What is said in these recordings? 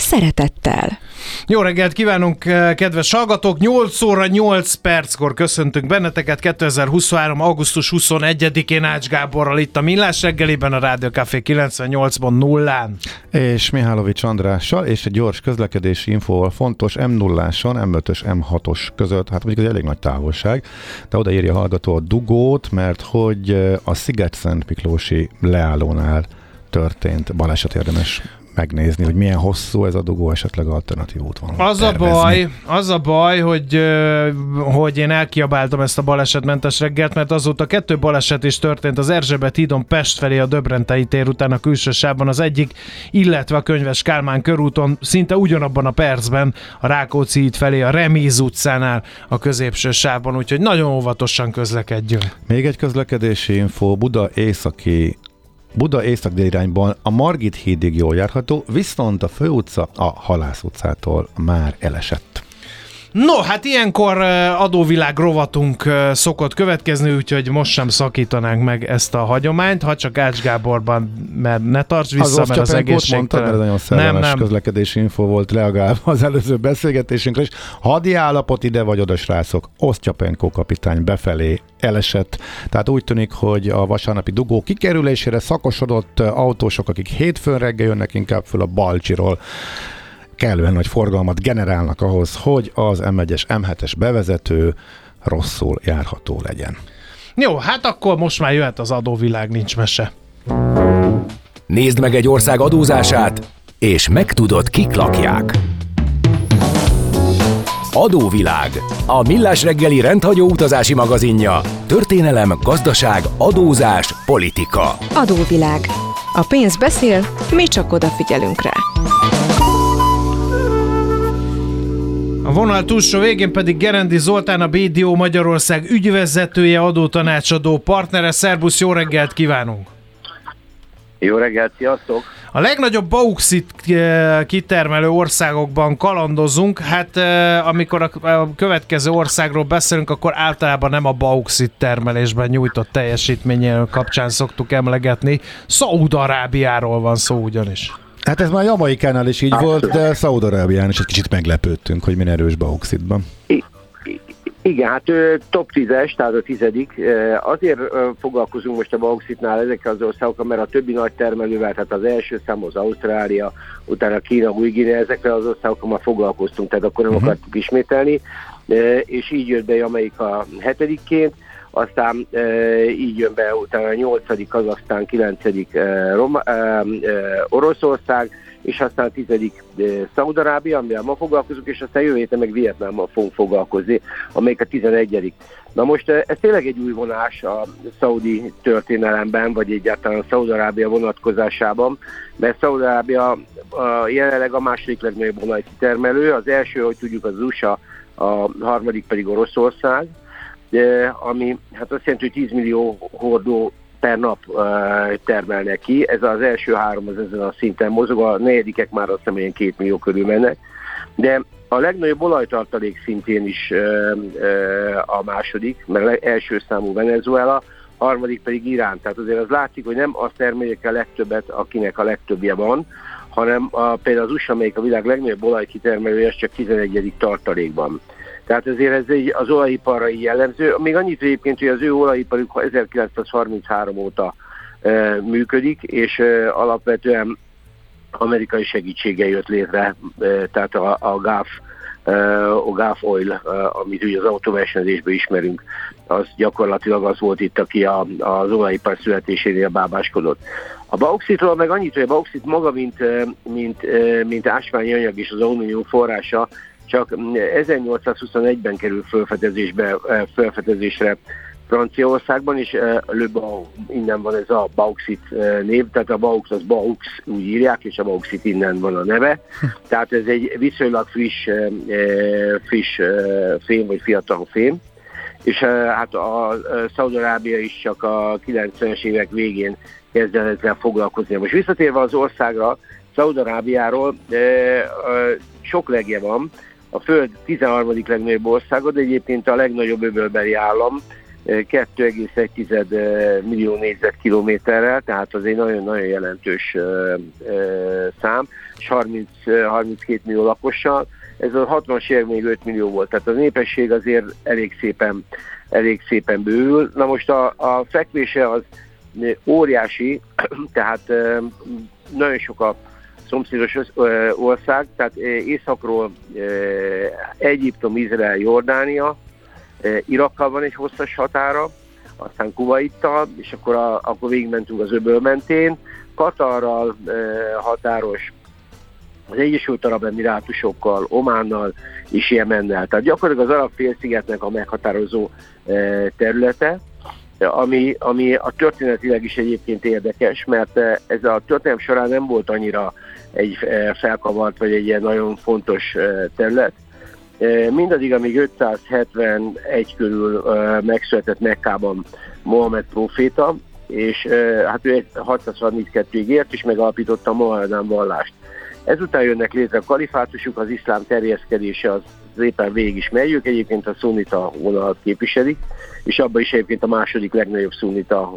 szeretettel. Jó reggelt kívánunk, eh, kedves hallgatók! 8 óra 8 perckor köszöntünk benneteket 2023. augusztus 21-én Ács Gáborral itt a Millás reggeliben a Rádió Café 98-ban nullán. És Mihálovics Andrással, és egy gyors közlekedési infóval fontos M0-áson, M5-ös, M6-os között, hát mondjuk ez elég nagy távolság, de odaírja a hallgató a dugót, mert hogy eh, a Sziget-Szent Miklósi leállónál történt baleset érdemes megnézni, hogy milyen hosszú ez a dugó, esetleg alternatív út van. Az a baj, az a baj, hogy, hogy én elkiabáltam ezt a balesetmentes reggelt, mert azóta kettő baleset is történt az Erzsébet hídon Pest felé a Döbrentei tér után a külső sávban az egyik, illetve a Könyves Kálmán körúton szinte ugyanabban a percben a Rákóczi híd felé a Remíz utcánál a középső sávban, úgyhogy nagyon óvatosan közlekedjünk. Még egy közlekedési info, Buda északi Buda észak irányban a Margit hídig jól járható, viszont a főutca a Halász utcától már elesett. No, hát ilyenkor adóvilág rovatunk szokott következni, úgyhogy most sem szakítanánk meg ezt a hagyományt, ha csak Ács Gáborban, mert ne tarts vissza, az mert az egészség... mondtad, nagyon nem, nem. közlekedési info volt legalább az előző beszélgetésünkre is. Hadi állapot ide vagy oda, srácok. Osztyapenko kapitány befelé elesett. Tehát úgy tűnik, hogy a vasárnapi dugó kikerülésére szakosodott autósok, akik hétfőn reggel jönnek inkább föl a Balcsiról, kellően nagy forgalmat generálnak ahhoz, hogy az M1-es, M7-es bevezető rosszul járható legyen. Jó, hát akkor most már jöhet az adóvilág, nincs mese. Nézd meg egy ország adózását, és megtudod, kik lakják. Adóvilág. A millás reggeli rendhagyó utazási magazinja. Történelem, gazdaság, adózás, politika. Adóvilág. A pénz beszél, mi csak odafigyelünk rá. Vonal túlsó végén pedig Gerendi Zoltán, a BDO Magyarország ügyvezetője, adótanácsadó partnere. Szerbusz, jó reggelt kívánunk! Jó reggelt, sziasztok! A legnagyobb bauxit eh, kitermelő országokban kalandozunk, hát eh, amikor a következő országról beszélünk, akkor általában nem a bauxit termelésben nyújtott teljesítményéről kapcsán szoktuk emlegetni. Szaúd-Arábiáról van szó ugyanis. Hát ez már Jamaikánál is így volt, de Szaudarábián is egy kicsit meglepődtünk, hogy milyen erős bauxitban. Igen, hát top 10-es, tehát a tizedik. Azért foglalkozunk most a bauxitnál ezekkel az országokkal, mert a többi nagy termelővel, tehát az első szám az Ausztrália, utána Kína, új ezekkel az országokkal már foglalkoztunk, tehát akkor nem uh-huh. akartuk ismételni, és így jött be Jamaika hetedikként aztán e, így jön be utána a 8. aztán 9. E, Roma, e, e, Oroszország, és aztán a 10. E, Szaudarábia, amivel ma foglalkozunk, és aztán jövő héten meg Vietnámmal fogunk foglalkozni, amelyik a 11. Na most ez tényleg egy új vonás a szaudi történelemben, vagy egyáltalán a Szaudarábia vonatkozásában, mert Szaudarábia jelenleg a második legnagyobb olajkitermelő, az első, hogy tudjuk, az USA, a harmadik pedig Oroszország, ami hát azt jelenti, hogy 10 millió hordó per nap termelnek ki. Ez az első három az ezen a szinten mozog, a negyedikek már azt hiszem ilyen két millió körül mennek. De a legnagyobb olajtartalék szintén is a második, mert első számú Venezuela, harmadik pedig Irán. Tehát azért az látszik, hogy nem azt termeljék a legtöbbet, akinek a legtöbbje van, hanem a, például az USA, amelyik a világ legnagyobb olajkitermelője, az csak 11. tartalékban. Tehát ezért ez egy, az olajiparra jellemző. Még annyit egyébként, hogy az ő olajiparuk 1933 óta e, működik, és e, alapvetően amerikai segítsége jött létre, e, tehát a, a GAF, a GAF Oil, amit ugye az autóversenyzésben ismerünk, az gyakorlatilag az volt itt, aki a, az olajipar születésénél bábáskodott. A bauxitról meg annyit, hogy a bauxit maga, mint, mint, mint ásványi anyag és az alumínium forrása, csak 1821-ben kerül felfedezésbe, felfedezésre Franciaországban, és Le Bau, innen van ez a bauxit név, tehát a baux az baux úgy írják, és a bauxit innen van a neve. Tehát ez egy viszonylag friss, friss fém, vagy fiatal fém és hát a, Szaudarábia is csak a 90-es évek végén kezd el ezzel foglalkozni. Most visszatérve az országra, Szaudarábiáról sok legje van, a Föld 13. legnagyobb országa, de egyébként a legnagyobb öbölbeli állam, 2,1 millió négyzetkilométerrel, tehát az egy nagyon-nagyon jelentős szám, és 30, 32 millió lakossal. Ez a 60-as évek még 5 millió volt, tehát a népesség azért elég szépen, elég szépen bővül. Na most a, a fekvése az óriási, tehát nagyon sok a szomszédos ország, tehát északról Egyiptom, Izrael, Jordánia, Irakkal van egy hosszas határa, aztán Kuwaittal, és akkor, a, akkor végigmentünk az öböl mentén, Katarral határos, az Egyesült Arab Emirátusokkal, Ománnal és Jemennel. Tehát gyakorlatilag az arab félszigetnek a meghatározó területe, ami, ami a történetileg is egyébként érdekes, mert ez a történelem során nem volt annyira egy felkavart vagy egy ilyen nagyon fontos terület. Mindaddig, amíg 571 körül megszületett Mekkában Mohamed proféta, és hát ő 632-ig ért, és megalapította a Mohamedán vallást. Ezután jönnek létre a kalifátusuk, az iszlám terjeszkedése az éppen végig is megyük, egyébként a szunita vonalat képviselik, és abban is egyébként a második legnagyobb szunita,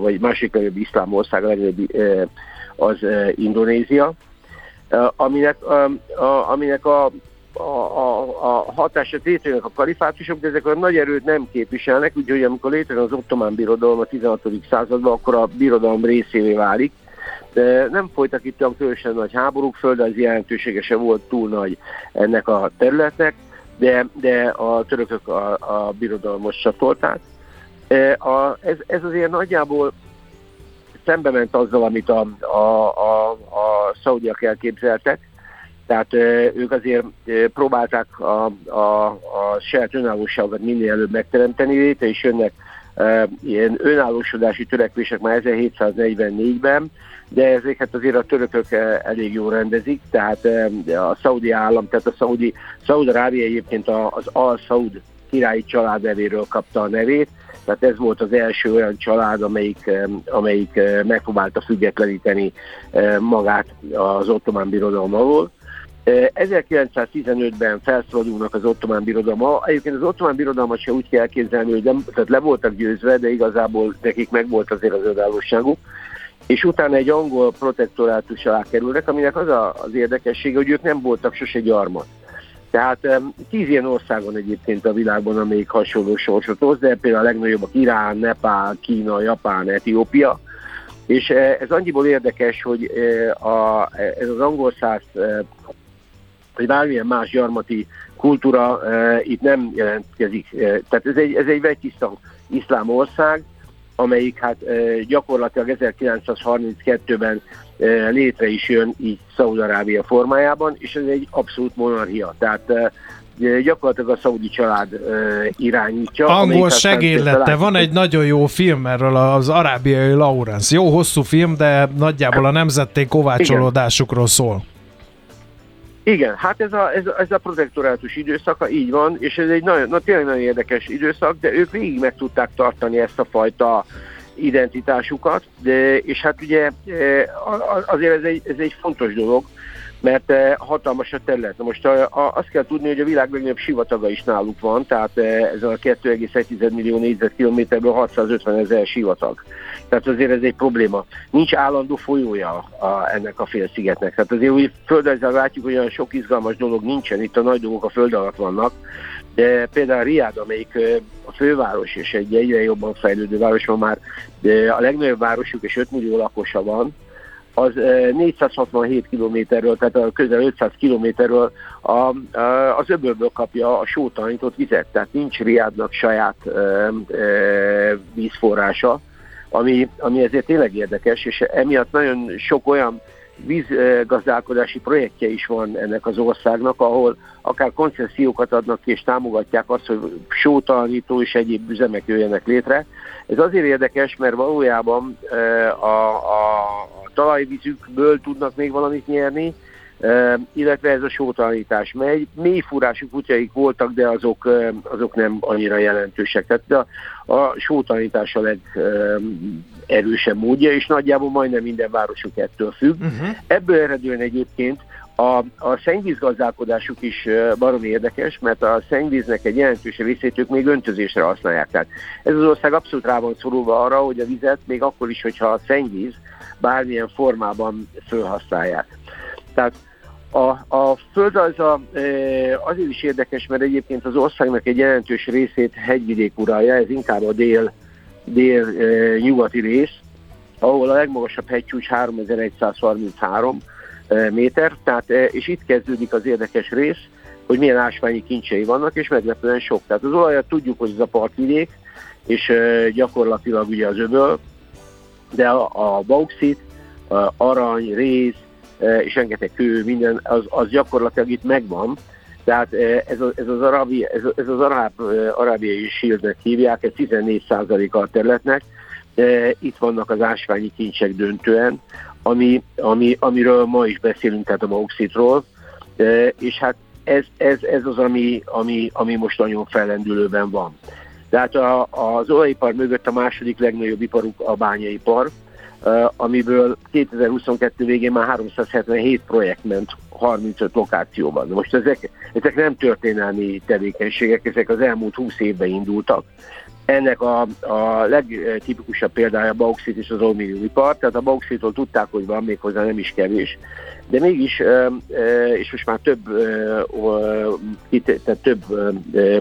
vagy második legnagyobb iszlám ország, legnagyobb az Indonézia, aminek, aminek a, a, a, a hatása létrejönnek a kalifátusok, de ezek a nagy erőt nem képviselnek, úgyhogy amikor létrejön az ottomán birodalom a 16. században, akkor a birodalom részévé válik, de nem folytak itt olyan különösen nagy háborúk, földrajzi jelentősége sem volt túl nagy ennek a területnek, de, de a törökök a, a birodalmos csatolták. A, ez, ez azért nagyjából szembe ment azzal, amit a, a, a, a szaudiak elképzeltek, tehát ők azért próbálták a, a, a saját önállóságot minél előbb megteremteni, létre és jönnek ilyen önállósodási törekvések már 1744-ben, de ezeket azért a törökök elég jól rendezik, tehát a szaudi állam, tehát a szaudi, Szaud-Arábia egyébként az Al-Saud királyi család nevéről kapta a nevét, tehát ez volt az első olyan család, amelyik, amelyik megpróbálta függetleníteni magát az ottomán birodalom alól. 1915-ben felszabadulnak az ottomán birodalma. Egyébként az ottomán birodalmat se úgy kell elképzelni, hogy nem, tehát le voltak győzve, de igazából nekik megvolt azért az önállóságuk. És utána egy angol protektorátus alá kerülnek, aminek az a, az érdekessége, hogy ők nem voltak sose gyarmat. Tehát tíz ilyen ország van egyébként a világban, amelyik hasonló sorsot hoz, de például a legnagyobbak Irán, Nepál, Kína, Japán, Etiópia. És ez annyiból érdekes, hogy a, ez az angol száz vagy bármilyen más gyarmati kultúra itt nem jelentkezik. Tehát ez egy, ez egy vegytiszta iszlám ország, amelyik hát gyakorlatilag 1932-ben e, létre is jön így Szaúd-Arábia formájában, és ez egy abszolút monarchia. Tehát gyakorlatilag a szaudi család irányítja. Angol segédlette. Van egy nagyon jó film erről, az arábiai Lawrence. Jó hosszú film, de nagyjából a nemzették kovácsolódásukról szól. Igen, hát ez a, ez, ez a protektorátus időszaka, így van, és ez egy nagyon, na, tényleg nagyon érdekes időszak, de ők végig meg tudták tartani ezt a fajta identitásukat, de, és hát ugye e, azért ez egy, ez egy fontos dolog, mert eh, hatalmas a terület. Na most a, a, azt kell tudni, hogy a világ legnagyobb sivataga is náluk van, tehát eh, ez a 2,1 millió négyzetkilométerből 650 ezer sivatag. Tehát azért ez egy probléma. Nincs állandó folyója a, ennek a félszigetnek. Tehát azért úgy földrajzal látjuk, hogy olyan sok izgalmas dolog nincsen, itt a nagy dolgok a föld alatt vannak, de például Riad, amelyik a főváros és egy egyre jobban fejlődő város van már, a legnagyobb városuk és 5 millió lakosa van, az 467 kilométerről, tehát a közel 500 kilométerről a, a, az öbölből kapja a sótalanított vizet, tehát nincs Riádnak saját e, e, vízforrása, ami, ami ezért tényleg érdekes, és emiatt nagyon sok olyan vízgazdálkodási projektje is van ennek az országnak, ahol akár koncesziókat adnak ki és támogatják azt, hogy sótalanító és egyéb üzemek jöjjenek létre. Ez azért érdekes, mert valójában a, a, a talajvízükből tudnak még valamit nyerni, illetve ez a sótalanítás megy. Mélyfúrású kutyaik voltak, de azok, azok nem annyira jelentősek. Tehát a, a sótalanítás a legerősebb módja, és nagyjából majdnem minden városuk ettől függ. Uh-huh. Ebből eredően egyébként a, a szennyvízgazdálkodásuk is baromi érdekes, mert a szennyvíznek egy jelentős részét ők még öntözésre használják. Tehát ez az ország abszolút rá van szorulva arra, hogy a vizet még akkor is, hogyha a szennyvíz bármilyen formában felhasználják. Tehát a, a földrajz a, azért is érdekes, mert egyébként az országnak egy jelentős részét hegyvidék uralja, ez inkább a dél, dél nyugati rész, ahol a legmagasabb hegycsúcs 3133 méter, tehát, és itt kezdődik az érdekes rész, hogy milyen ásványi kincsei vannak, és meglepően sok. Tehát az olajat tudjuk, hogy ez a partvidék, és gyakorlatilag ugye az öböl, de a, a bauxit, arany, réz, és rengeteg kő, minden, az, az gyakorlatilag itt megvan. Tehát ez, az, ez az, arabi, ez, ez az arab, arábiai shieldnek hívják, ez 14%-a a területnek. Itt vannak az ásványi kincsek döntően, ami, ami, amiről ma is beszélünk, tehát a bauxitról, és hát ez, ez, ez az, ami, ami, ami most nagyon fellendülőben van. Tehát a, az olajipar mögött a második legnagyobb iparuk a bányaipar, amiből 2022 végén már 377 projekt ment 35 lokációban. Most ezek, ezek nem történelmi tevékenységek, ezek az elmúlt 20 évben indultak. Ennek a, a legtipikusabb példája a bauxit és az alumíniumipar, tehát a bauxitról tudták, hogy van még hozzá nem is kevés, de mégis, és most már több, tehát több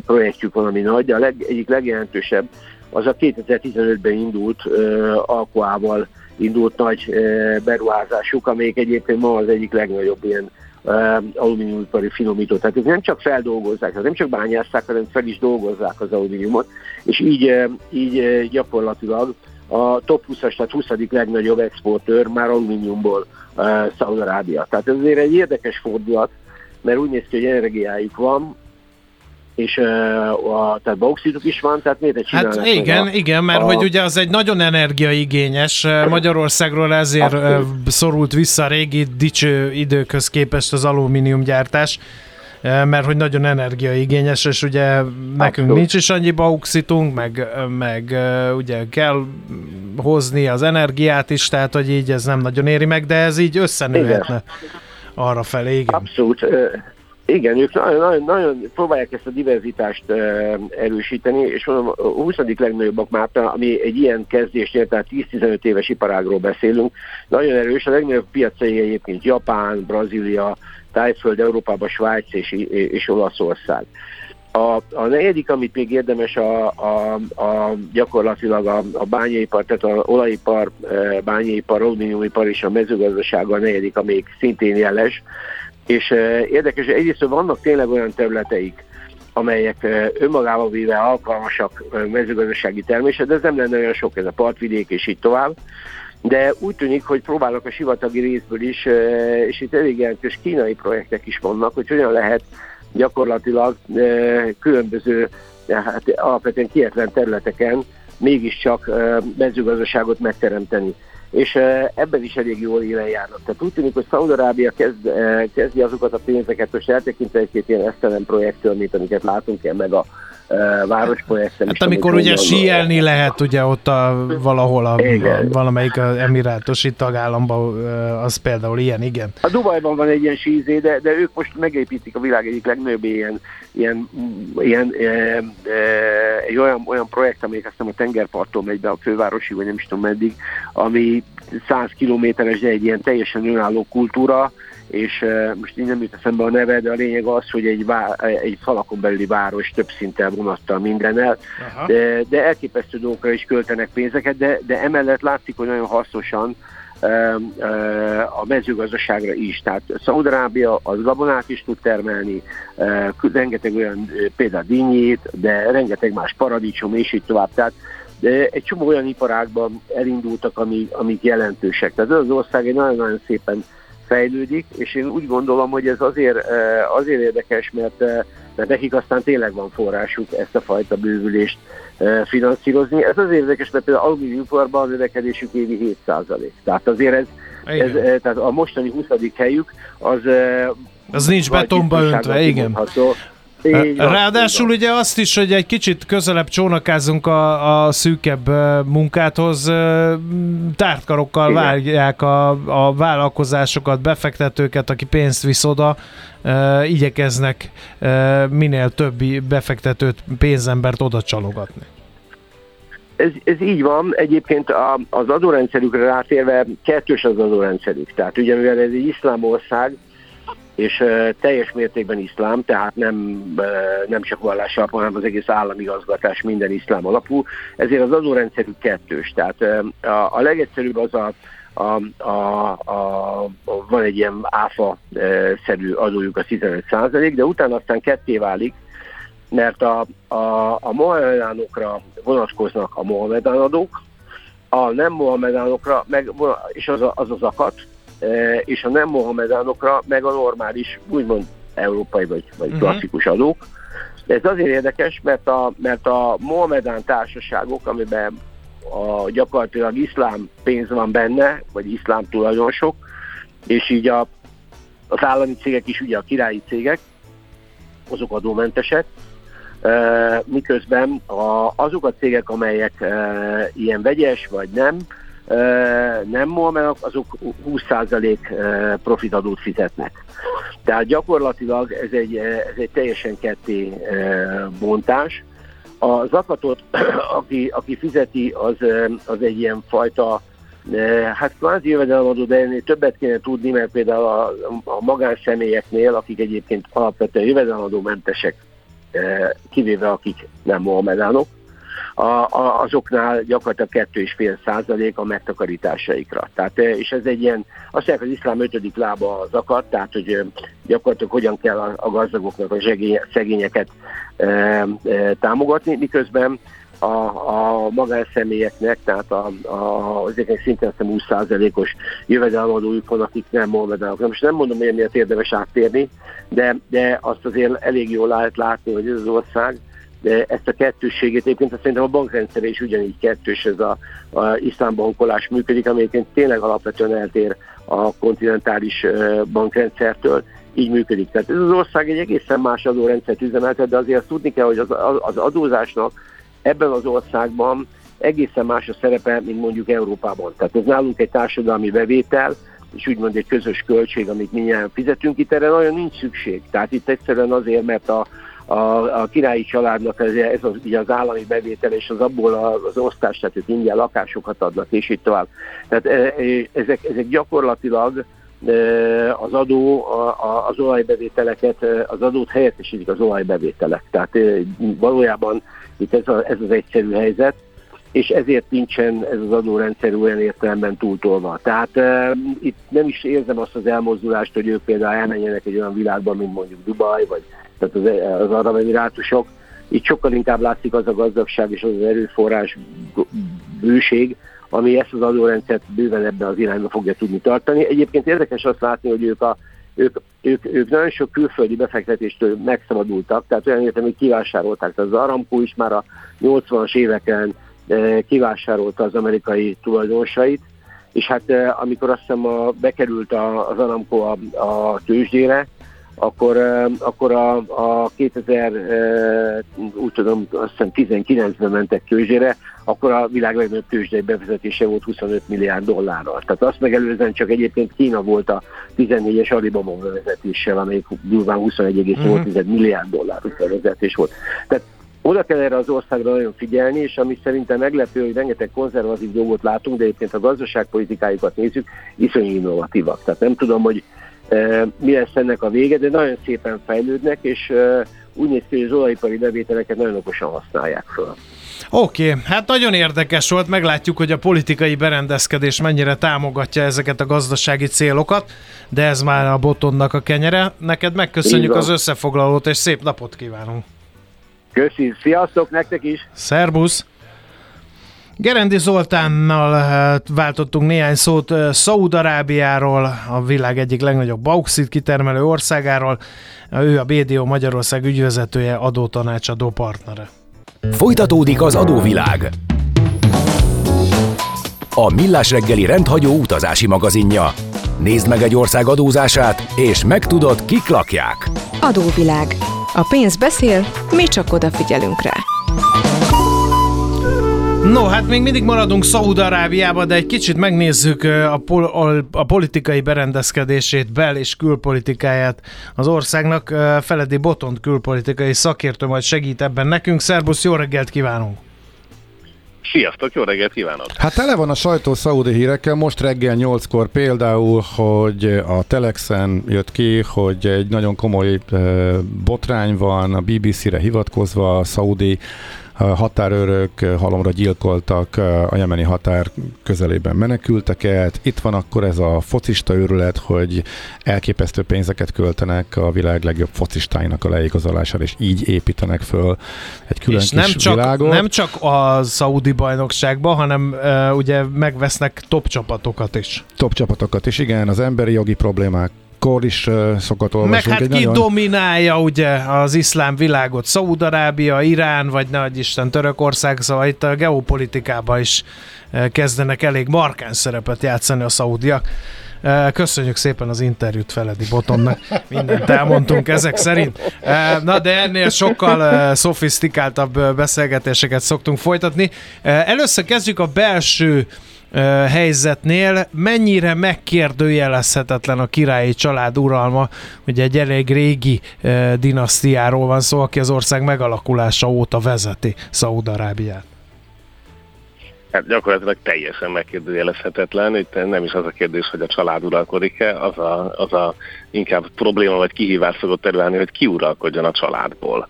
projektjük van, ami nagy, de a leg, egyik legjelentősebb az a 2015-ben indult Alkoával indult nagy beruházásuk, amelyik egyébként ma az egyik legnagyobb ilyen alumíniumipari finomító. Tehát ők nem csak feldolgozzák, nem csak bányászták, hanem fel is dolgozzák az alumíniumot, és így, így gyakorlatilag a top 20-as, tehát 20. legnagyobb exportőr már alumíniumból uh, Szaudarábia. Tehát ez azért egy érdekes fordulat, mert úgy néz ki, hogy energiájuk van, és a, tehát bauxituk is van, tehát miért Hát igen, a, igen, mert a, hogy ugye az egy nagyon energiaigényes, Magyarországról ezért abszolút. szorult vissza a régi dicső időköz képest az alumíniumgyártás, mert hogy nagyon energiaigényes, és ugye nekünk Abszolút. nincs is annyi bauxitunk, meg, meg ugye kell hozni az energiát is, tehát hogy így ez nem nagyon éri meg, de ez így összenőhetne arra felé, igen. Abszolút. Igen, ők nagyon, nagyon, nagyon próbálják ezt a diverzitást uh, erősíteni, és mondom, a 20. legnagyobbak már, ami egy ilyen kezdésnél, tehát 10-15 éves iparágról beszélünk, nagyon erős, a legnagyobb piacai egyébként Japán, Brazília, Tájföld, Európában Svájc és, és Olaszország. A, a negyedik, amit még érdemes a, a, a gyakorlatilag a, a bányaipar, tehát a olajipar, bányaipar, alumíniumipar és a mezőgazdaság a negyedik, amelyik szintén jeles, és érdekes, egyrészt vannak tényleg olyan területeik, amelyek önmagában véve alkalmasak mezőgazdasági termésre, de ez nem lenne olyan sok, ez a partvidék és így tovább. De úgy tűnik, hogy próbálnak a sivatagi részből is, és itt elég jelentős kínai projektek is vannak, hogy hogyan lehet gyakorlatilag különböző, hát alapvetően kietlen területeken mégiscsak mezőgazdaságot megteremteni és ebben is elég jól élen járnak. Tehát úgy tűnik, hogy Szaudarábia kezd, kezdi azokat a pénzeket, most eltekintve egy-két ilyen esztelen projektől, mint amiket látunk el, meg a városprojekten hát amikor ugye síelni a... lehet ugye ott a, valahol a, a, valamelyik a emirátusi tagállamban, az például ilyen, igen. A Dubajban van egy ilyen sízé, de, de ők most megépítik a világ egyik legnagyobb ilyen, ilyen, ilyen e, e, egy olyan, olyan projekt, amelyik aztán a tengerparton megy be a fővárosi, vagy nem is tudom meddig, ami 100 kilométeres, de egy ilyen teljesen önálló kultúra, és most így nem jut eszembe a neve, de a lényeg az, hogy egy, vá- egy falakon belüli város több szinten vonattal mindennel, de, de elképesztő dolgokra is költenek pénzeket, de, de emellett látszik, hogy nagyon hasznosan a mezőgazdaságra is. Tehát Szaudarábia az gabonát is tud termelni, rengeteg olyan például dinnyét, de rengeteg más paradicsom és így tovább. Tehát de egy csomó olyan iparágban elindultak, amik, amik jelentősek. Tehát az ország egy nagyon-nagyon szépen fejlődik, és én úgy gondolom, hogy ez azért, azért érdekes, mert, mert nekik aztán tényleg van forrásuk ezt a fajta bővülést finanszírozni. Ez az érdekes, mert például alumíniumiparban a növekedésük évi 7%. Tehát azért ez, ez tehát a mostani 20. helyük az az nincs betonba öntve, igen. Mondható. Így Ráadásul van, ugye azt is, hogy egy kicsit közelebb csónakázunk a, a szűkebb munkáthoz, tártkarokkal Igen. várják a, a vállalkozásokat, befektetőket, aki pénzt visz oda, igyekeznek minél többi befektetőt, pénzembert oda csalogatni. Ez, ez így van, egyébként a, az adórendszerükre rátérve kettős az adórendszerük. Tehát ugye mivel ez egy iszlám ország, és teljes mértékben iszlám, tehát nem, nem csak vallás alapú, hanem az egész államigazgatás minden iszlám alapú, ezért az adórendszerük kettős. Tehát a, a legegyszerűbb az a, a, a, a, a, van egy ilyen áfa-szerű adójuk a 15% de utána aztán ketté válik, mert a, a, a mohamedánokra vonatkoznak a mohamedán a nem mohamedánokra, meg, és az, a, az az akat, és a nem mohamedánokra meg a normális, úgymond európai vagy, vagy uh-huh. klasszikus adók. De ez azért érdekes, mert a, mert a mohamedán társaságok, amiben a, gyakorlatilag iszlám pénz van benne, vagy iszlám tulajdonosok, és így a, az állami cégek is, ugye a királyi cégek, azok adómentesek, e, miközben a, azok a cégek, amelyek e, ilyen vegyes vagy nem, nem Mohamed, azok 20% profitadót fizetnek. Tehát gyakorlatilag ez egy, ez egy teljesen ketté bontás. A zakatot, aki, aki fizeti, az, az egy ilyen fajta Hát kvázi jövedelemadó, de ennél többet kéne tudni, mert például a, a magánszemélyeknél, akik egyébként alapvetően jövedelemadó mentesek, kivéve akik nem mohamedánok, a, a, azoknál gyakorlatilag 2,5 százalék a megtakarításaikra. Tehát, és ez egy ilyen, azt mondják, az iszlám ötödik lába az akad, tehát hogy gyakorlatilag hogyan kell a, a gazdagoknak a szegényeket e, e, támogatni, miközben a, a magánszemélyeknek, tehát a, a, ezeknek szintén 20%-os jövedelemadójuk van, akik nem mohamedánok. Most nem mondom, hogy miért érdemes áttérni, de, de azt azért elég jól lehet látni, hogy ez az ország de ezt a kettősségét egyébként szerintem a bankrendszer is ugyanígy kettős, ez a, a iszlám bankolás működik, amelyiként tényleg alapvetően eltér a kontinentális bankrendszertől, így működik. Tehát ez az ország egy egészen más adórendszert üzemeltet, de azért azt tudni kell, hogy az, az adózásnak ebben az országban egészen más a szerepe, mint mondjuk Európában. Tehát ez nálunk egy társadalmi bevétel, és úgymond egy közös költség, amit mindjárt fizetünk, itt erre nagyon nincs szükség. Tehát itt egyszerűen azért, mert a, a, a királyi családnak ez, ez az, ugye az állami bevétel, és az abból az osztás, tehát ők ingyen lakásokat adnak, és így tovább. Tehát e, e, ezek, ezek gyakorlatilag e, az adó, az olajbevételeket, az adót helyettesítik az olajbevételek. Tehát valójában itt ez, a, ez az egyszerű helyzet, és ezért nincsen ez az adórendszer olyan értelemben túltolva. Tehát itt nem is érzem azt az elmozdulást, hogy ők például elmenjenek egy olyan világban, mint mondjuk Dubaj, vagy tehát az, az arab emirátusok. Itt sokkal inkább látszik az a gazdagság és az, az erőforrás bőség, ami ezt az adórendszert bőven ebben az irányba fogja tudni tartani. Egyébként érdekes azt látni, hogy ők, a, ők, ők, ők nagyon sok külföldi befektetéstől megszabadultak, tehát olyan értem, hogy kivásárolták. Tehát az Aramco is már a 80-as éveken e, kivásárolta az amerikai tulajdonosait, és hát e, amikor azt hiszem a, bekerült az Aramco a, a tőzsdére, akkor, akkor a, a 2000, úgy tudom, azt hiszem 19-ben mentek tőzsére, akkor a világ legnagyobb tőzsdei bevezetése volt 25 milliárd dollárral. Tehát azt megelőzően csak egyébként Kína volt a 14-es Alibaba bevezetéssel, amelyik durván 21,8 uh-huh. milliárd dolláros bevezetés volt. Tehát oda kell erre az országra nagyon figyelni, és ami szerintem meglepő, hogy rengeteg konzervatív dolgot látunk, de egyébként a gazdaságpolitikájukat nézzük, iszonyú innovatívak. Tehát nem tudom, hogy mi lesz ennek a vége, de nagyon szépen fejlődnek, és úgy néz ki, hogy az olajipari bevételeket nagyon okosan használják fel. Oké, okay, hát nagyon érdekes volt, meglátjuk, hogy a politikai berendezkedés mennyire támogatja ezeket a gazdasági célokat, de ez már a botonnak a kenyere. Neked megköszönjük az összefoglalót, és szép napot kívánunk! Köszi, sziasztok nektek is! Szerbusz! Gerendi Zoltánnal eh, váltottunk néhány szót eh, Szaúd-Arábiáról, a világ egyik legnagyobb bauxit kitermelő országáról. Ő a BDO Magyarország ügyvezetője, adótanácsadó partnere. Folytatódik az adóvilág. A Millás reggeli rendhagyó utazási magazinja. Nézd meg egy ország adózását, és megtudod, kik lakják. Adóvilág. A pénz beszél, mi csak odafigyelünk rá. No, hát még mindig maradunk Szaúd-Arábiában, de egy kicsit megnézzük a, pol- a politikai berendezkedését, bel- és külpolitikáját az országnak. Feledi Botont külpolitikai szakértő majd segít ebben nekünk. Szerbusz, jó reggelt kívánunk! Sziasztok, jó reggelt kívánok! Hát tele van a sajtó szaudi hírekkel, most reggel 8-kor például, hogy a Telexen jött ki, hogy egy nagyon komoly botrány van, a BBC-re hivatkozva, a szaudi határőrök halomra gyilkoltak a jemeni határ közelében menekülteket. Itt van akkor ez a focista őrület, hogy elképesztő pénzeket költenek a világ legjobb focistáinak a leigazolására, és így építenek föl egy külön és kis nem csak, világot. nem csak a szaudi bajnokságban, hanem uh, ugye megvesznek top csapatokat is. Top csapatokat is, igen, az emberi jogi problémák akkor is uh, szokott olvasni. Meg hát ki nagyon... dominálja ugye az iszlám világot? Szaúd-Arábia, Irán, vagy nagy Isten Törökország, szóval itt a geopolitikában is kezdenek elég markáns szerepet játszani a szaudiak. Köszönjük szépen az interjút Feledi Botonnak, mindent elmondtunk ezek szerint. Na de ennél sokkal szofisztikáltabb beszélgetéseket szoktunk folytatni. Először kezdjük a belső helyzetnél mennyire megkérdőjelezhetetlen a királyi család uralma, ugye egy elég régi dinasztiáról van szó, aki az ország megalakulása óta vezeti Szaúd-Arábiát. Hát gyakorlatilag teljesen megkérdőjelezhetetlen. Itt nem is az a kérdés, hogy a család uralkodik-e, az a, az a inkább probléma vagy kihívás szokott előállni, hogy ki uralkodjon a családból.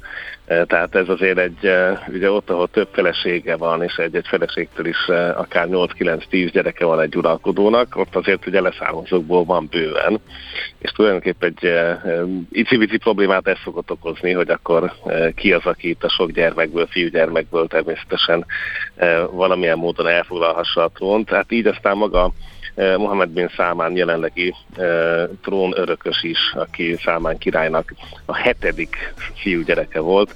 Tehát ez azért egy, ugye ott, ahol több felesége van, és egy-egy feleségtől is akár 8-9-10 gyereke van egy uralkodónak, ott azért ugye leszármazókból van bőven, és tulajdonképpen egy icivici problémát ez szokott okozni, hogy akkor ki az, aki itt a sok gyermekből, fiúgyermekből természetesen valamilyen módon elfoglalhassa a trónt. Tehát így aztán maga Mohamed bin Számán jelenlegi trón örökös is, aki Számán királynak a hetedik fiúgyereke volt,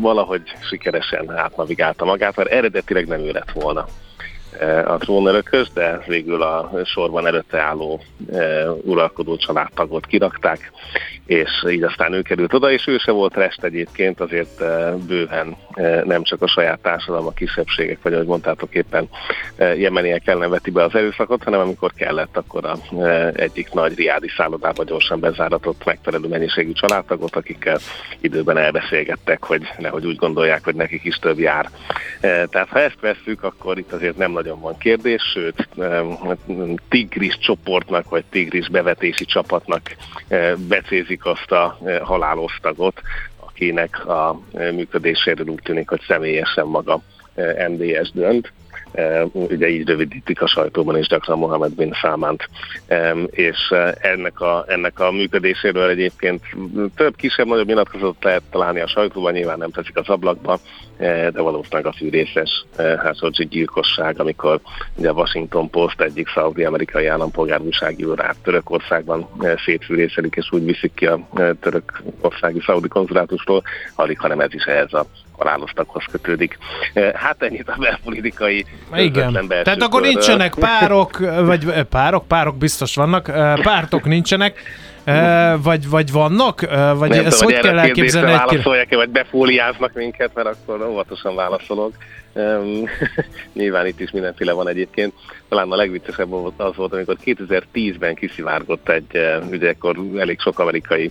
valahogy sikeresen átnavigálta magát, mert eredetileg nem ő lett volna a trónörökös, de végül a sorban előtte álló e, uralkodó családtagot kirakták, és így aztán ő került oda, és ő se volt rest egyébként, azért e, bőven nem csak a saját társadalom, a kisebbségek, vagy ahogy mondtátok éppen jemeniek ellen veti be az erőszakot, hanem amikor kellett, akkor a egyik nagy riádi szállodába gyorsan bezáratott megfelelő mennyiségű családtagot, akikkel időben elbeszélgettek, hogy nehogy úgy gondolják, hogy nekik is több jár. Tehát ha ezt vesszük, akkor itt azért nem nagyon van kérdés, sőt, tigris csoportnak, vagy tigris bevetési csapatnak becézik azt a halálos tagot, akinek a működéséről úgy tűnik, hogy személyesen maga MDS dönt. Ugye így rövidítik a sajtóban is gyakran Mohamed bin Salmant. És ennek a, ennek a működéséről egyébként több kisebb-nagyobb nyilatkozatot lehet találni a sajtóban, nyilván nem teszik az ablakba, de valószínűleg a fűrészes házorgyi gyilkosság, amikor ugye a Washington Post egyik szaudi-amerikai állampolgár újságíró rá Törökországban szétfűrészelik, és úgy viszik ki a törökországi szaudi konzulátusról, alig, hanem ez is ehhez a haláloztakhoz kötődik. Hát ennyit a belpolitikai Igen. Tehát akkor nincsenek párok, vagy párok, párok biztos vannak, pártok nincsenek, vagy, vagy vannak? Vagy Nem ezt tudom, hogy kell elképzelni? Egy válaszolják-e, vagy befóliáznak minket, mert akkor óvatosan válaszolok. Nyilván itt is mindenféle van egyébként. Talán a legviccesebb az volt, amikor 2010-ben kiszivárgott egy, ugye akkor elég sok amerikai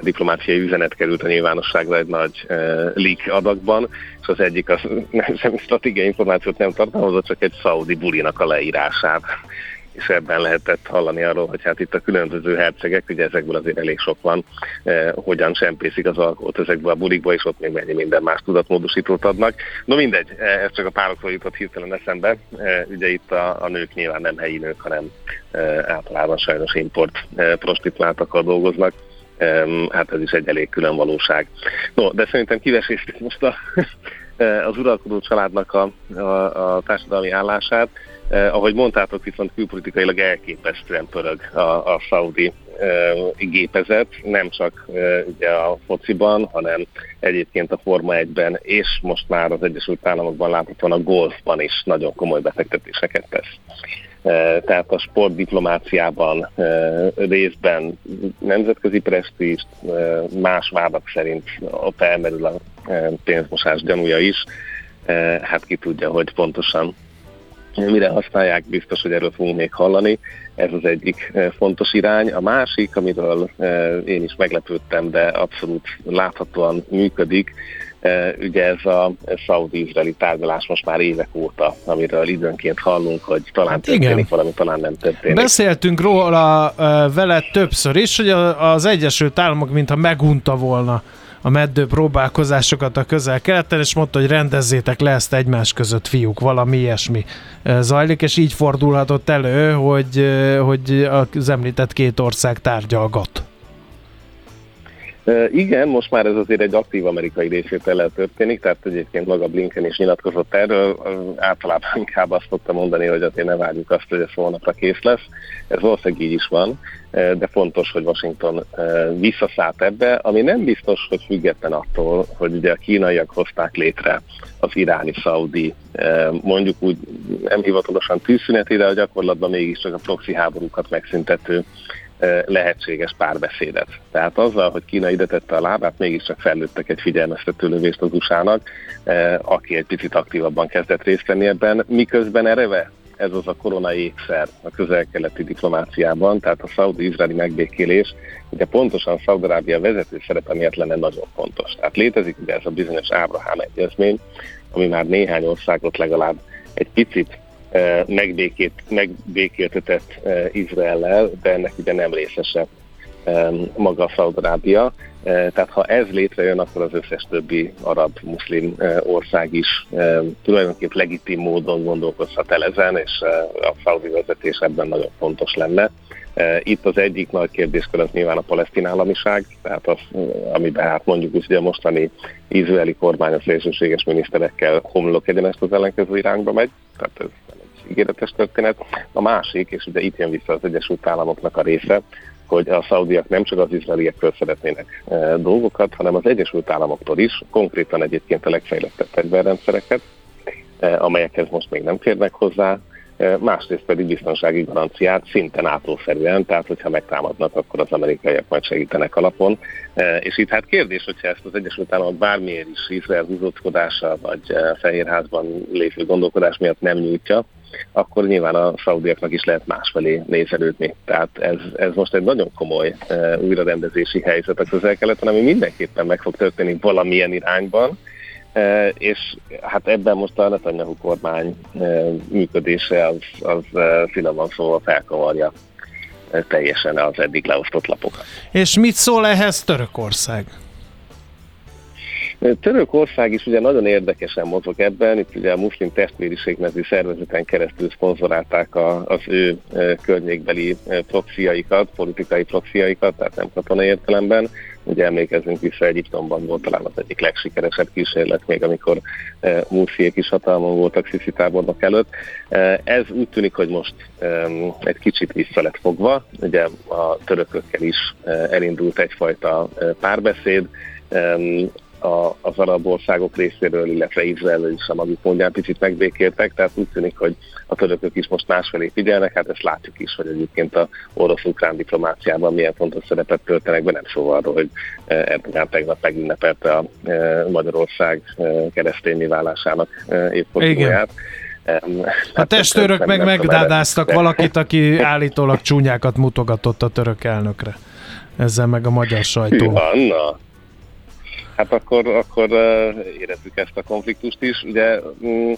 diplomáciai üzenet került a nyilvánosságra egy nagy leak adagban, és az egyik az nem stratégiai információt nem tartalmazott, csak egy szaudi bulinak a leírását és ebben lehetett hallani arról, hogy hát itt a különböző hercegek, ugye ezekből azért elég sok van, eh, hogyan csempészik az alkoholt ezekbe a bulikba, és ott még mennyi minden más tudatmódosítót adnak. No mindegy, eh, ez csak a párokról jutott hirtelen eszembe. Eh, ugye itt a, a nők nyilván nem helyi nők, hanem eh, általában sajnos import eh, prostituáltakkal dolgoznak. Hát ez is egy elég külön valóság. No, de szerintem kiveséztük most a az uralkodó családnak a, a, a társadalmi állását. Eh, ahogy mondtátok, viszont külpolitikailag elképesztően pörög a, a saudi eh, gépezet, nem csak eh, ugye a fociban, hanem egyébként a Forma 1-ben, és most már az Egyesült Államokban láthatóan a golfban is nagyon komoly befektetéseket tesz. Tehát a sportdiplomáciában részben nemzetközi presztízs, más vádak szerint ott elmerül a pénzmosás gyanúja is. Hát ki tudja, hogy pontosan mire használják, biztos, hogy erről fogunk még hallani. Ez az egyik fontos irány. A másik, amiről én is meglepődtem, de abszolút láthatóan működik, ugye ez a szaudi-izraeli tárgyalás most már évek óta, amiről időnként hallunk, hogy talán hát történik igen. valami, talán nem történik. Beszéltünk róla vele többször is, hogy az Egyesült Államok mintha megunta volna a meddő próbálkozásokat a közel-keleten, és mondta, hogy rendezzétek le ezt egymás között, fiúk, valami ilyesmi zajlik, és így fordulhatott elő, hogy, hogy az említett két ország tárgyalgat. Igen, most már ez azért egy aktív amerikai részvétellel történik, tehát egyébként maga Blinken is nyilatkozott erről, általában inkább azt szokta mondani, hogy azért ne várjuk azt, hogy ez holnapra kész lesz. Ez valószínűleg így is van, de fontos, hogy Washington visszaszállt ebbe, ami nem biztos, hogy független attól, hogy ugye a kínaiak hozták létre az iráni-szaudi, mondjuk úgy nem hivatalosan tűzszüneti, de a gyakorlatban mégiscsak a proxy háborúkat megszüntető lehetséges párbeszédet. Tehát azzal, hogy Kína ide tette a lábát, mégiscsak fellőttek egy figyelmeztető lövést az USA-nak, aki egy picit aktívabban kezdett részt venni ebben, miközben ereve ez az a korona ékszer a közel-keleti diplomáciában, tehát a szaudi-izraeli megbékélés, ugye pontosan Szaudarábia vezető szerepe miatt lenne nagyon fontos. Tehát létezik ugye ez a bizonyos Ábrahám egyezmény, ami már néhány országot legalább egy picit megbékét, megbékéltetett Izraellel, de ennek ugye nem részese maga Szaudarábia. Tehát ha ez létrejön, akkor az összes többi arab muszlim ország is tulajdonképp legitim módon gondolkozhat el ezen, és a szaudi vezetés ebben nagyon fontos lenne. Itt az egyik nagy kérdéskör az nyilván a palesztin államiság, tehát az, amiben hát mondjuk úgy, hogy a mostani izraeli kormány a szélsőséges miniszterekkel homlok egyenest az ellenkező irányba megy, tehát ez ígéretes történet. A másik, és ugye itt jön vissza az Egyesült Államoknak a része, hogy a szaudiak nem csak az izraeliekről szeretnének e, dolgokat, hanem az Egyesült Államoktól is, konkrétan egyébként a legfejlettebb fegyverrendszereket, e, amelyekhez most még nem férnek hozzá, e, másrészt pedig biztonsági garanciát szinten átószerűen, tehát hogyha megtámadnak, akkor az amerikaiak majd segítenek alapon. E, és itt hát kérdés, hogyha ezt az Egyesült Államok bármiért is Izrael húzódkodása, vagy e, Fehérházban lévő gondolkodás miatt nem nyújtja, akkor nyilván a szaudiaknak is lehet másfelé nézelődni. Tehát ez, ez most egy nagyon komoly uh, újrarendezési helyzet a közel-keleten, ami mindenképpen meg fog történni valamilyen irányban, uh, és hát ebben most a Netanyahu kormány uh, működése az, az uh, finoman szóval felkavarja teljesen az eddig leosztott lapokat. És mit szól ehhez Törökország? Törökország is ugye nagyon érdekesen mozog ebben, itt ugye a muszlim testvériség nevű szervezeten keresztül szponzorálták a, az ő környékbeli proxiaikat, politikai proxiaikat, tehát nem katonai értelemben. Ugye emlékezzünk vissza, Egyiptomban volt talán az egyik legsikeresebb kísérlet, még amikor e, Mursiék is hatalmon voltak Sziszi tábornok előtt. Ez úgy tűnik, hogy most egy kicsit vissza lett fogva. Ugye a törökökkel is e, elindult egyfajta párbeszéd, a, az arab országok részéről, illetve Izrael is a maguk mondján picit megbékéltek, tehát úgy tűnik, hogy a törökök is most másfelé figyelnek, hát ezt látjuk is, hogy egyébként a orosz-ukrán diplomáciában milyen fontos szerepet töltenek be, nem szóval arról, hogy eh, Erdogan tegnap megünnepelte a eh, Magyarország eh, keresztényi válásának évfordulóját. A hát testőrök meg megdádáztak valakit, aki állítólag csúnyákat mutogatott a török elnökre. Ezzel meg a magyar sajtó. Hű, Anna, hát akkor, akkor érezzük ezt a konfliktust is. Ugye mm,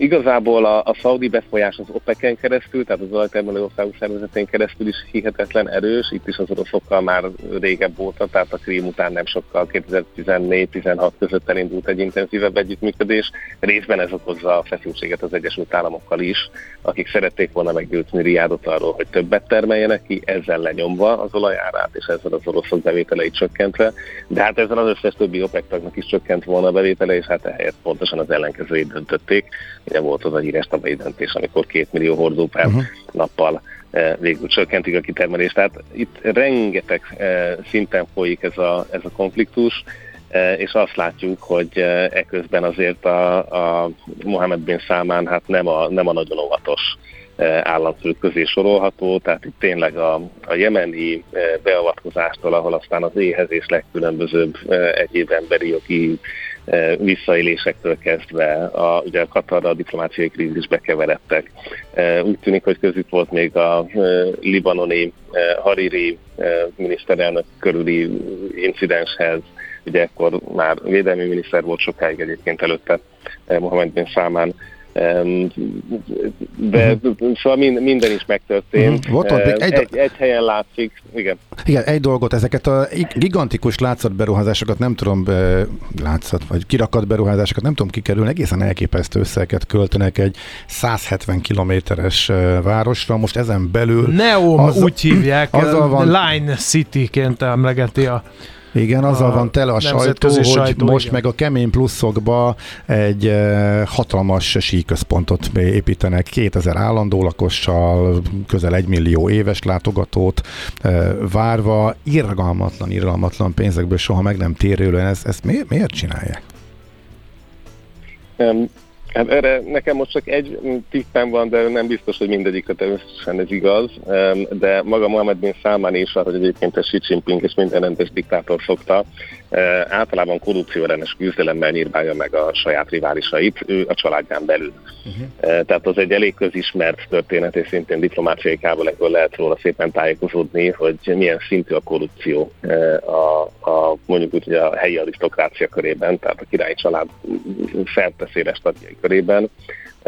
Igazából a, a szaudi befolyás az OPEC-en keresztül, tehát az olajtermelő országok szervezetén keresztül is hihetetlen erős, itt is az oroszokkal már régebb óta, tehát a Krím után nem sokkal 2014-16 között elindult egy intenzívebb együttműködés. Részben ez okozza a feszültséget az Egyesült Államokkal is, akik szerették volna meggyőzni Riádot arról, hogy többet termeljenek ki, ezzel lenyomva az olajárát, és ezzel az oroszok bevételeit csökkentve. De hát ezzel az összes többi OPEC tagnak is csökkent volna a bevétele, és hát ehelyett pontosan az ellenkezőjét döntötték Ugye volt az a híres tavalyi döntés, amikor két millió hordó per uh-huh. nappal eh, végül csökkentik a kitermelést. Tehát itt rengeteg eh, szinten folyik ez a, ez a konfliktus, eh, és azt látjuk, hogy eközben azért a, a Mohamed bin Salman hát nem a, nem a nagyon óvatos államfő közé sorolható, tehát itt tényleg a, a jemeni beavatkozástól, ahol aztán az éhezés legkülönbözőbb egyéb emberi jogi visszaélésektől kezdve, a, ugye a Katarra a diplomáciai krízisbe keveredtek. E, úgy tűnik, hogy közük volt még a e, libanoni Hariri miniszterelnök körüli incidenshez, ugye ekkor már védelmi miniszter volt sokáig egyébként előtte Mohamed bin Salman, de uh-huh. szóval minden is megtörtént. Uh-huh. Volt ott még egy, egy, egy helyen látszik, igen. Igen, egy dolgot, ezeket a gigantikus látszatberuházásokat nem tudom, látszat, vagy kirakat beruházásokat nem tudom kikerülni, egészen elképesztő összeget költenek egy 170 kilométeres városra, most ezen belül... Neom az, úgy hívják, azzal van, Line City-ként emlegeti a igen, azzal a van tele a sajtó, hogy sajtó, most igen. meg a kemény pluszokba egy e, hatalmas síközpontot építenek, 2000 állandó lakossal, közel egy millió éves látogatót e, várva, irgalmatlan, irgalmatlan pénzekből soha meg nem térülően, ezt, ezt miért, miért csinálják? Um Hát erre nekem most csak egy tippem van, de nem biztos, hogy mindegyikre természetesen ez igaz, de maga Mohamed bin Salman is, hogy egyébként a Xi Jinping és minden rendes diktátor szokta, általában korrupcióellenes küzdelemmel nyírbálja meg a saját riválisait, ő a családján belül. Uh-huh. Tehát az egy elég közismert történet, és szintén diplomáciai kábelekből lehet róla szépen tájékozódni, hogy milyen szintű a korrupció a, a mondjuk úgy, hogy a helyi arisztokrácia körében, tehát a királyi család felteszéles tagjai körében,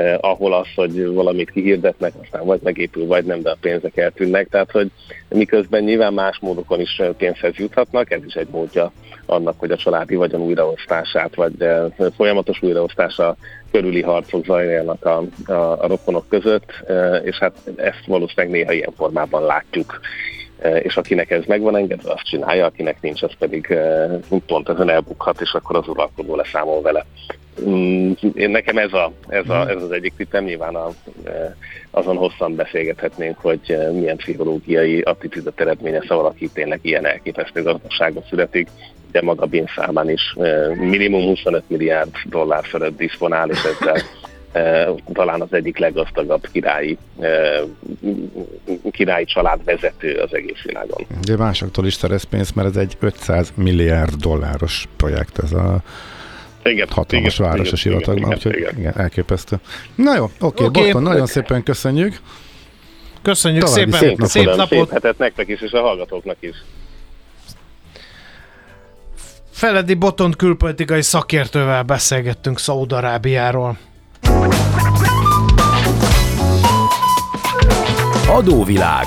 eh, ahol az, hogy valamit kihirdetnek, aztán vagy megépül, vagy nem, de a pénzek eltűnnek. Tehát, hogy miközben nyilván más módokon is pénzhez juthatnak, ez is egy módja annak, hogy a családi vagyon újraosztását, vagy eh, folyamatos újraosztása körüli harcok zajlanak a, a, a rokonok között, eh, és hát ezt valószínűleg néha ilyen formában látjuk eh, és akinek ez megvan engedve, azt csinálja, akinek nincs, az pedig pont ezen elbukhat, és akkor az uralkodó leszámol vele. Mm, én nekem ez, a, ez, a, ez az egyik tippem, nyilván a, e, azon hosszan beszélgethetnénk, hogy e, milyen pszichológiai attitűdöt eredménye ha valaki tényleg ilyen elképesztő gazdaságban születik, de maga Bin Salman is e, minimum 25 milliárd dollár fölött diszponál, és ezzel talán az egyik leggazdagabb királyi, királyi család vezető az egész világon. De másoktól is szerez pénzt, mert ez egy 500 milliárd dolláros projekt, ez a igen, hatalmas igen, város igen, a sivatagban, úgyhogy igen. igen, elképesztő. Na jó, oké, okay, okay. nagyon szépen köszönjük. Köszönjük További szépen, szép, napot. szép napot. Szép hetet nektek is, és a hallgatóknak is. Feledi Botont külpolitikai szakértővel beszélgettünk Szaudarábiáról. Adóvilág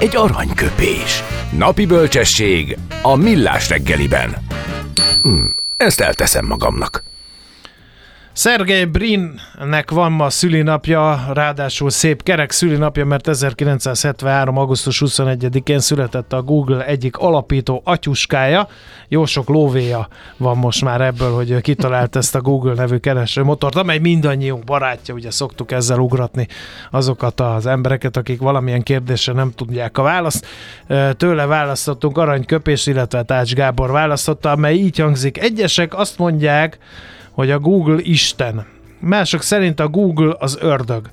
egy aranyköpés. Napi bölcsesség a millás reggeliben. Hm, ezt elteszem magamnak. Szergej Brinnek van ma szülinapja, ráadásul szép kerek szülinapja, mert 1973. augusztus 21-én született a Google egyik alapító atyuskája. Jó sok lóvéja van most már ebből, hogy kitalált ezt a Google nevű keresőmotort, amely mindannyiunk barátja, ugye szoktuk ezzel ugratni azokat az embereket, akik valamilyen kérdésre nem tudják a választ. Tőle választottunk aranyköpés, illetve Tács Gábor választotta, amely így hangzik. Egyesek azt mondják, hogy a Google Isten. Mások szerint a Google az ördög.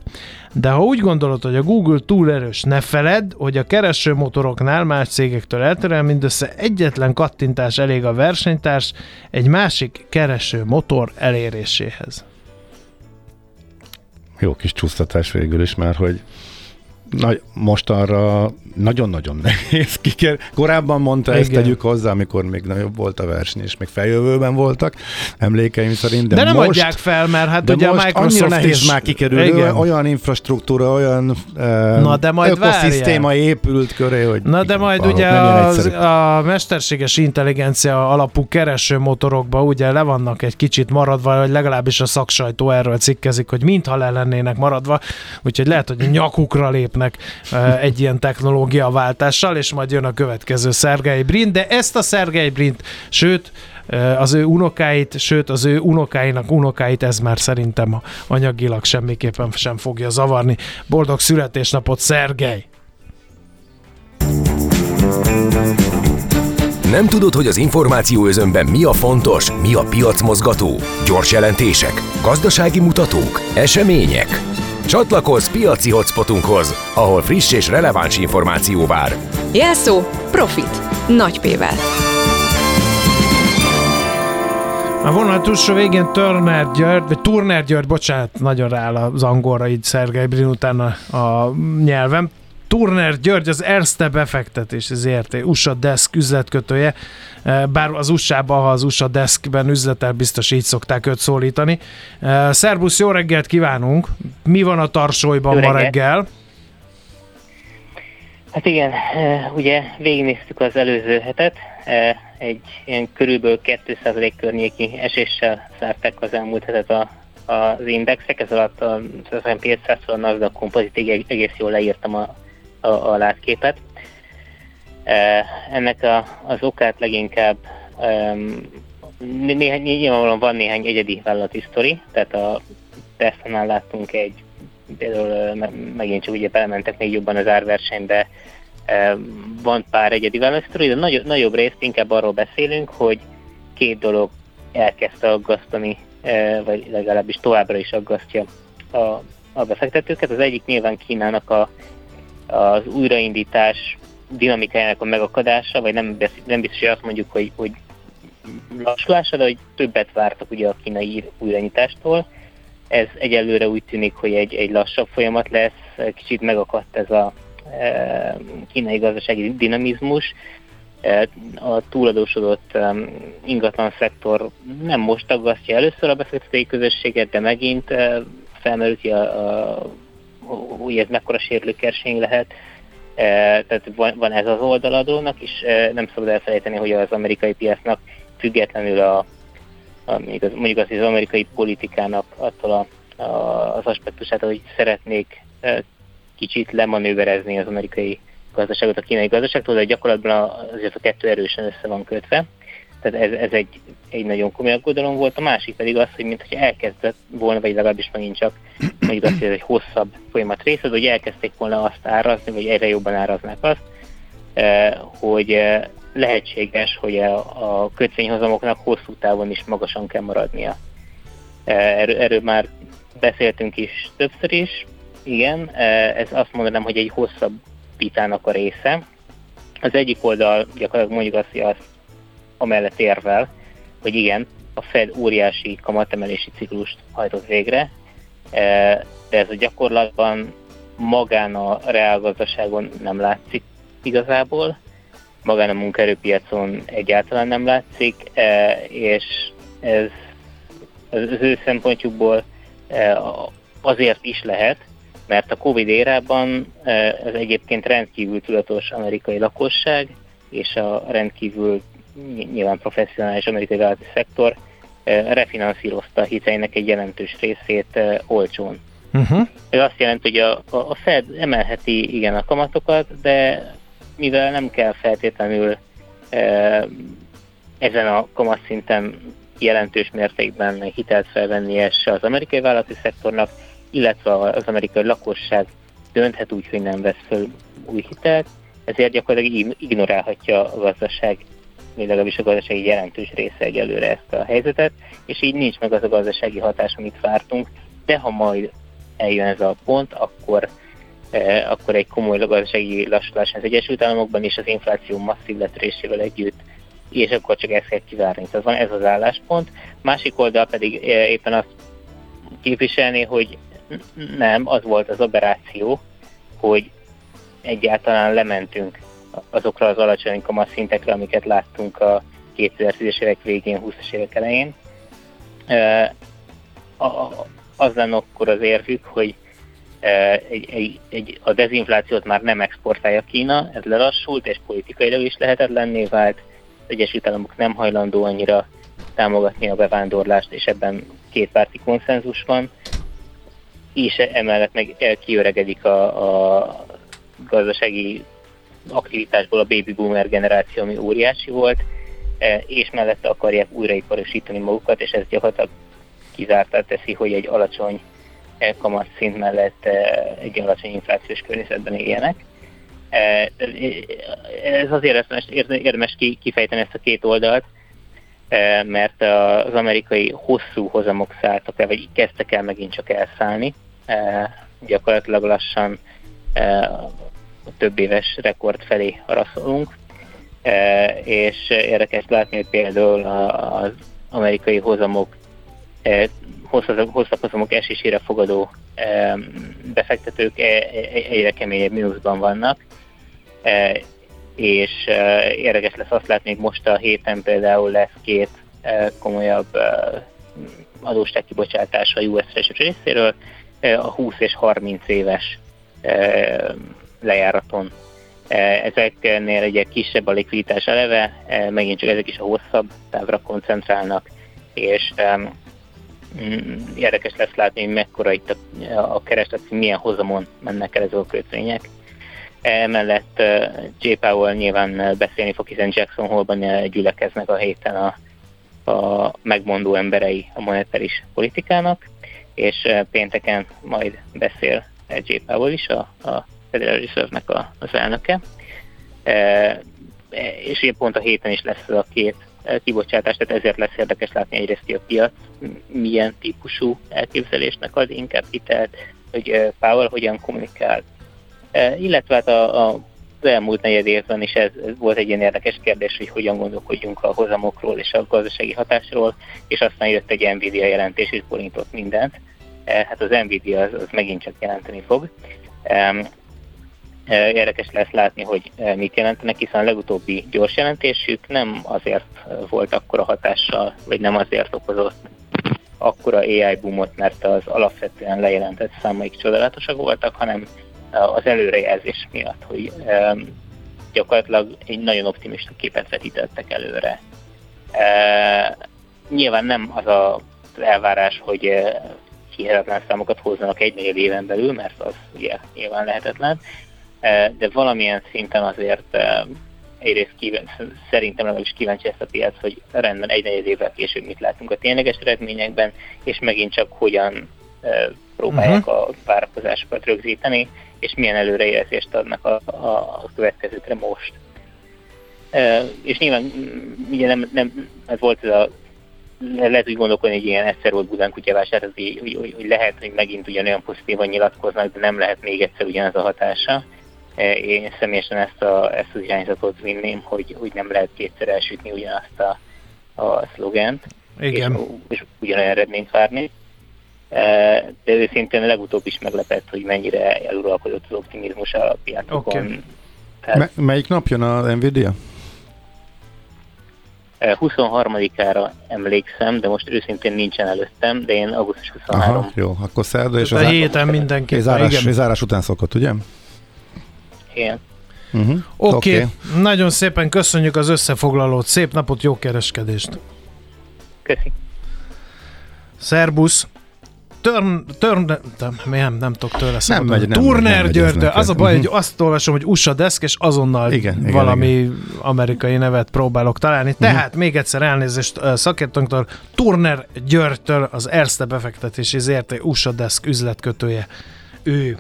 De ha úgy gondolod, hogy a Google túl erős, ne feled, hogy a keresőmotoroknál más cégektől eltérően mindössze egyetlen kattintás elég a versenytárs egy másik keresőmotor eléréséhez. Jó kis csúsztatás végül is már, hogy na, most arra nagyon-nagyon nehéz kiker. Korábban mondta Igen. ezt tegyük hozzá, amikor még nagyobb volt a verseny, és még feljövőben voltak, emlékeim szerint. De, de nem most, adják fel, mert hát de ugye most a Microsoft nehéz is... már kikerül, Igen. olyan infrastruktúra, olyan Na, de majd ökoszisztéma várjál. épült köré, hogy Na de majd ugye az, a mesterséges intelligencia alapú keresőmotorokba ugye le vannak egy kicsit maradva, vagy legalábbis a szaksajtó erről cikkezik, hogy mintha le lennének maradva, úgyhogy lehet, hogy nyakukra lépnek egy ilyen technológia technológiaváltással, és majd jön a következő Szergei Brin, de ezt a Szergei Brint, sőt, az ő unokáit, sőt az ő unokáinak unokáit ez már szerintem anyagilag semmiképpen sem fogja zavarni. Boldog születésnapot, Szergej! Nem tudod, hogy az információ özönben mi a fontos, mi a piacmozgató? Gyors jelentések, gazdasági mutatók, események? Csatlakozz piaci hotspotunkhoz, ahol friss és releváns információ vár. Jelszó Profit. Nagy P-vel. A vonal túlsó végén Turner György, vagy Turner György, bocsánat, nagyon rááll az angolra így Szergej Brin után a, a nyelvem. Turner György az Erste befektetés ZRT USA Desk üzletkötője, eh, bár az USA-ban, ha az USA Deskben üzletel, biztos így szokták őt szólítani. Eh, szerbusz, jó reggelt kívánunk! Mi van a tarsolyban ma reggel? Hát igen, eh, ugye végignéztük az előző hetet, egy ilyen körülbelül 2% környéki eséssel zárták az elmúlt hetet a, az indexek, ez alatt a S&P 500 a Nasdaq kompozit egész jól leírtam a a, a látképet. E, ennek a, az okát leginkább néhány, nyilvánvalóan van néhány egyedi vállalati sztori, tehát a Tesla-nál láttunk egy, például megint csak ugye belementek még jobban az árversenybe, van pár egyedi vállalati sztori, de nagy, nagyobb részt inkább arról beszélünk, hogy két dolog elkezdte aggasztani, vagy legalábbis továbbra is aggasztja a, a befektetőket. Az egyik nyilván Kínának a az újraindítás dinamikájának a megakadása, vagy nem, nem biztos, hogy azt mondjuk, hogy, hogy lassulása, de hogy többet vártak ugye a kínai újraindítástól. Ez egyelőre úgy tűnik, hogy egy, egy lassabb folyamat lesz, kicsit megakadt ez a e, kínai gazdasági dinamizmus. E, a túladósodott e, ingatlan szektor nem most aggasztja először a befektetői közösséget, de megint e, felmerült a, a hogy ez mekkora sérülőkerség lehet. E, tehát van, van ez az oldaladónak, és e, nem szabad elfelejteni, hogy az amerikai piacnak függetlenül a, a mondjuk, az, mondjuk az, az amerikai politikának attól a, a, az aspektusát, hogy szeretnék e, kicsit lemanőverezni az amerikai gazdaságot a kínai gazdaságtól, de gyakorlatban azért a kettő erősen össze van kötve. Tehát ez, ez egy, egy nagyon komoly aggodalom volt. A másik pedig az, hogy mintha elkezdett volna, vagy legalábbis megint csak mondjuk azt, hogy ez egy hosszabb folyamat része, hogy elkezdték volna azt árazni, vagy egyre jobban áraznák azt, eh, hogy eh, lehetséges, hogy a kötvényhozamoknak hosszú távon is magasan kell maradnia. Eh, erről, erről már beszéltünk is többször is, igen, ez azt mondanám, hogy egy hosszabb vitának a része. Az egyik oldal gyakorlatilag mondjuk azt, hogy azt amellett érvel, hogy igen, a Fed óriási kamatemelési ciklust hajtott végre, e, de ez a gyakorlatban magán a reálgazdaságon nem látszik igazából, magán a munkaerőpiacon egyáltalán nem látszik, e, és ez az ő szempontjukból e, azért is lehet, mert a Covid érában ez egyébként rendkívül tudatos amerikai lakosság, és a rendkívül nyilván professzionális amerikai szektor refinanszírozta a hiteinek egy jelentős részét olcsón. Uh-huh. Ez azt jelenti, hogy a, a Fed emelheti igen a kamatokat, de mivel nem kell feltétlenül ezen a kamatszinten jelentős mértékben hitelt felvennie se az amerikai vállalati szektornak, illetve az amerikai lakosság dönthet úgy, hogy nem vesz föl új hitelt, ezért gyakorlatilag ignorálhatja a gazdaság vagy legalábbis a gazdasági jelentős része egyelőre ezt a helyzetet, és így nincs meg az a gazdasági hatás, amit vártunk, de ha majd eljön ez a pont, akkor eh, akkor egy komoly gazdasági lassulás az Egyesült Államokban és az infláció masszív letörésével együtt, és akkor csak ezt kell kivárni. Tehát van ez az álláspont. Másik oldal pedig eh, éppen azt képviselni, hogy nem, az volt az operáció, hogy egyáltalán lementünk azokra az alacsony szintekre, amiket láttunk a 2010-es évek végén, 20-es évek elején. Az lenne akkor az érvük, hogy egy, egy, egy, a dezinflációt már nem exportálja Kína, ez lelassult, és politikailag is lehetetlenné vált. Az Egyesült Államok nem hajlandó annyira támogatni a bevándorlást, és ebben kétpárti konszenzus van, és emellett meg kiöregedik a, a gazdasági aktivitásból a baby boomer generáció, ami óriási volt, e, és mellette akarják újraiparosítani magukat, és ez gyakorlatilag kizártá teszi, hogy egy alacsony e, szint mellett e, egy alacsony inflációs környezetben éljenek. Ez azért érdemes kifejteni ezt a két oldalt, mert az amerikai hosszú hozamok szálltak el, vagy kezdtek el megint csak elszállni. Gyakorlatilag lassan a több éves rekord felé haraszolunk, e, és érdekes látni, hogy például az amerikai hozamok, e, hosszabb hozamok esésére fogadó e, befektetők egyre keményebb mínuszban vannak, és érdekes lesz azt látni, hogy most a héten például lesz két komolyabb adósság kibocsátása a US részéről, a 20 és 30 éves lejáraton. E, ezeknél egy kisebb a likviditás eleve, e, megint csak ezek is a hosszabb távra koncentrálnak, és mm, érdekes lesz látni, hogy mekkora itt a, a kereslet, milyen hozamon mennek el ezek a kötvények. Emellett e, J. Powell nyilván beszélni fog, hiszen Jackson Hole-ban gyülekeznek a héten a, a megmondó emberei a monetáris politikának, és pénteken majd beszél J. Powell is, a, a Federal Reserve-nek a, az elnöke, e, és ugye pont a héten is lesz ez a két e, kibocsátás, tehát ezért lesz érdekes látni egyrészt, hogy a piac milyen típusú elképzelésnek ad inkább hitelt, hogy e, Powell hogyan kommunikál. Illetve hát a, a az elmúlt negyed évben is ez, ez volt egy ilyen érdekes kérdés, hogy hogyan gondolkodjunk a hozamokról és a gazdasági hatásról, és aztán jött egy Nvidia jelentés, és borintott mindent. Hát az Nvidia az, az megint csak jelenteni fog. Érdekes lesz látni, hogy mit jelentenek, hiszen a legutóbbi gyors jelentésük nem azért volt akkora hatással, vagy nem azért okozott akkora AI boomot, mert az alapvetően lejelentett számaik csodálatosak voltak, hanem az előrejelzés miatt, hogy gyakorlatilag egy nagyon optimista képet vetítettek előre. Nyilván nem az az elvárás, hogy hihetetlen számokat hozzanak egy negyed éven belül, mert az ugye nyilván lehetetlen, de valamilyen szinten azért egyrészt kíván, szerintem legalábbis kíváncsi ezt a piac, hogy rendben egy negyed évvel később mit látunk a tényleges eredményekben, és megint csak hogyan próbálják uh-huh. a várakozásokat rögzíteni, és milyen előrejelzést adnak a, a, a következőkre most. és nyilván ugye nem, nem ez volt ez a lehet úgy gondolkodni, hogy ilyen egyszer volt Budán kutyavásár, hogy, hogy, hogy, lehet, hogy megint ugyanolyan pozitívan nyilatkoznak, de nem lehet még egyszer ugyanaz a hatása. E, én személyesen ezt, a, ezt az irányzatot vinném, hogy, hogy nem lehet kétszer elsütni ugyanazt a, a szlogent, Igen. És, és ugyanolyan eredményt várni. E, de őszintén legutóbb is meglepett, hogy mennyire eluralkodott az optimizmus a piacokon. Okay. Tehát... M- melyik nap jön a Nvidia? 23-ára emlékszem, de most őszintén nincsen előttem, de én augusztus 23. Aha, jó, akkor szerda és az a héten mindenki. Zárás, igen. zárás után szokott, ugye? Igen. Uh-huh. Oké, okay. okay. nagyon szépen köszönjük az összefoglalót, szép napot, jó kereskedést! Köszi! Szerbusz! Turn, turn, nem, nem tudok tőle nem megy, nem Turner György, az a baj, hogy mhm. azt olvasom, hogy USA Desk, és azonnal igen, valami igen. amerikai nevet próbálok találni. Uh-huh. Tehát még egyszer elnézést szakértőnktől, Turner Györgytől az Erste befektetési ZRT USA Desk üzletkötője. Ő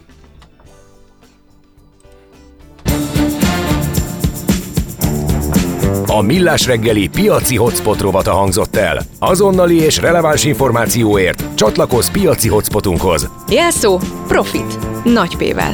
A Millás reggeli piaci hotspot rovata hangzott el. Azonnali és releváns információért csatlakozz piaci hotspotunkhoz. Jelszó Profit. Nagy P-vel.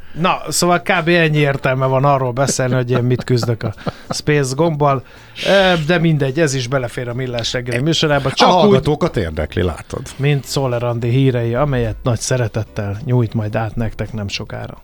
Na, szóval kb. ennyi értelme van arról beszélni, hogy én mit küzdök a Space gombbal, de mindegy, ez is belefér a millás reggeli műsorába. Csak a hallgatókat úgy, érdekli, látod. Mint Szolerandi hírei, amelyet nagy szeretettel nyújt majd át nektek nem sokára.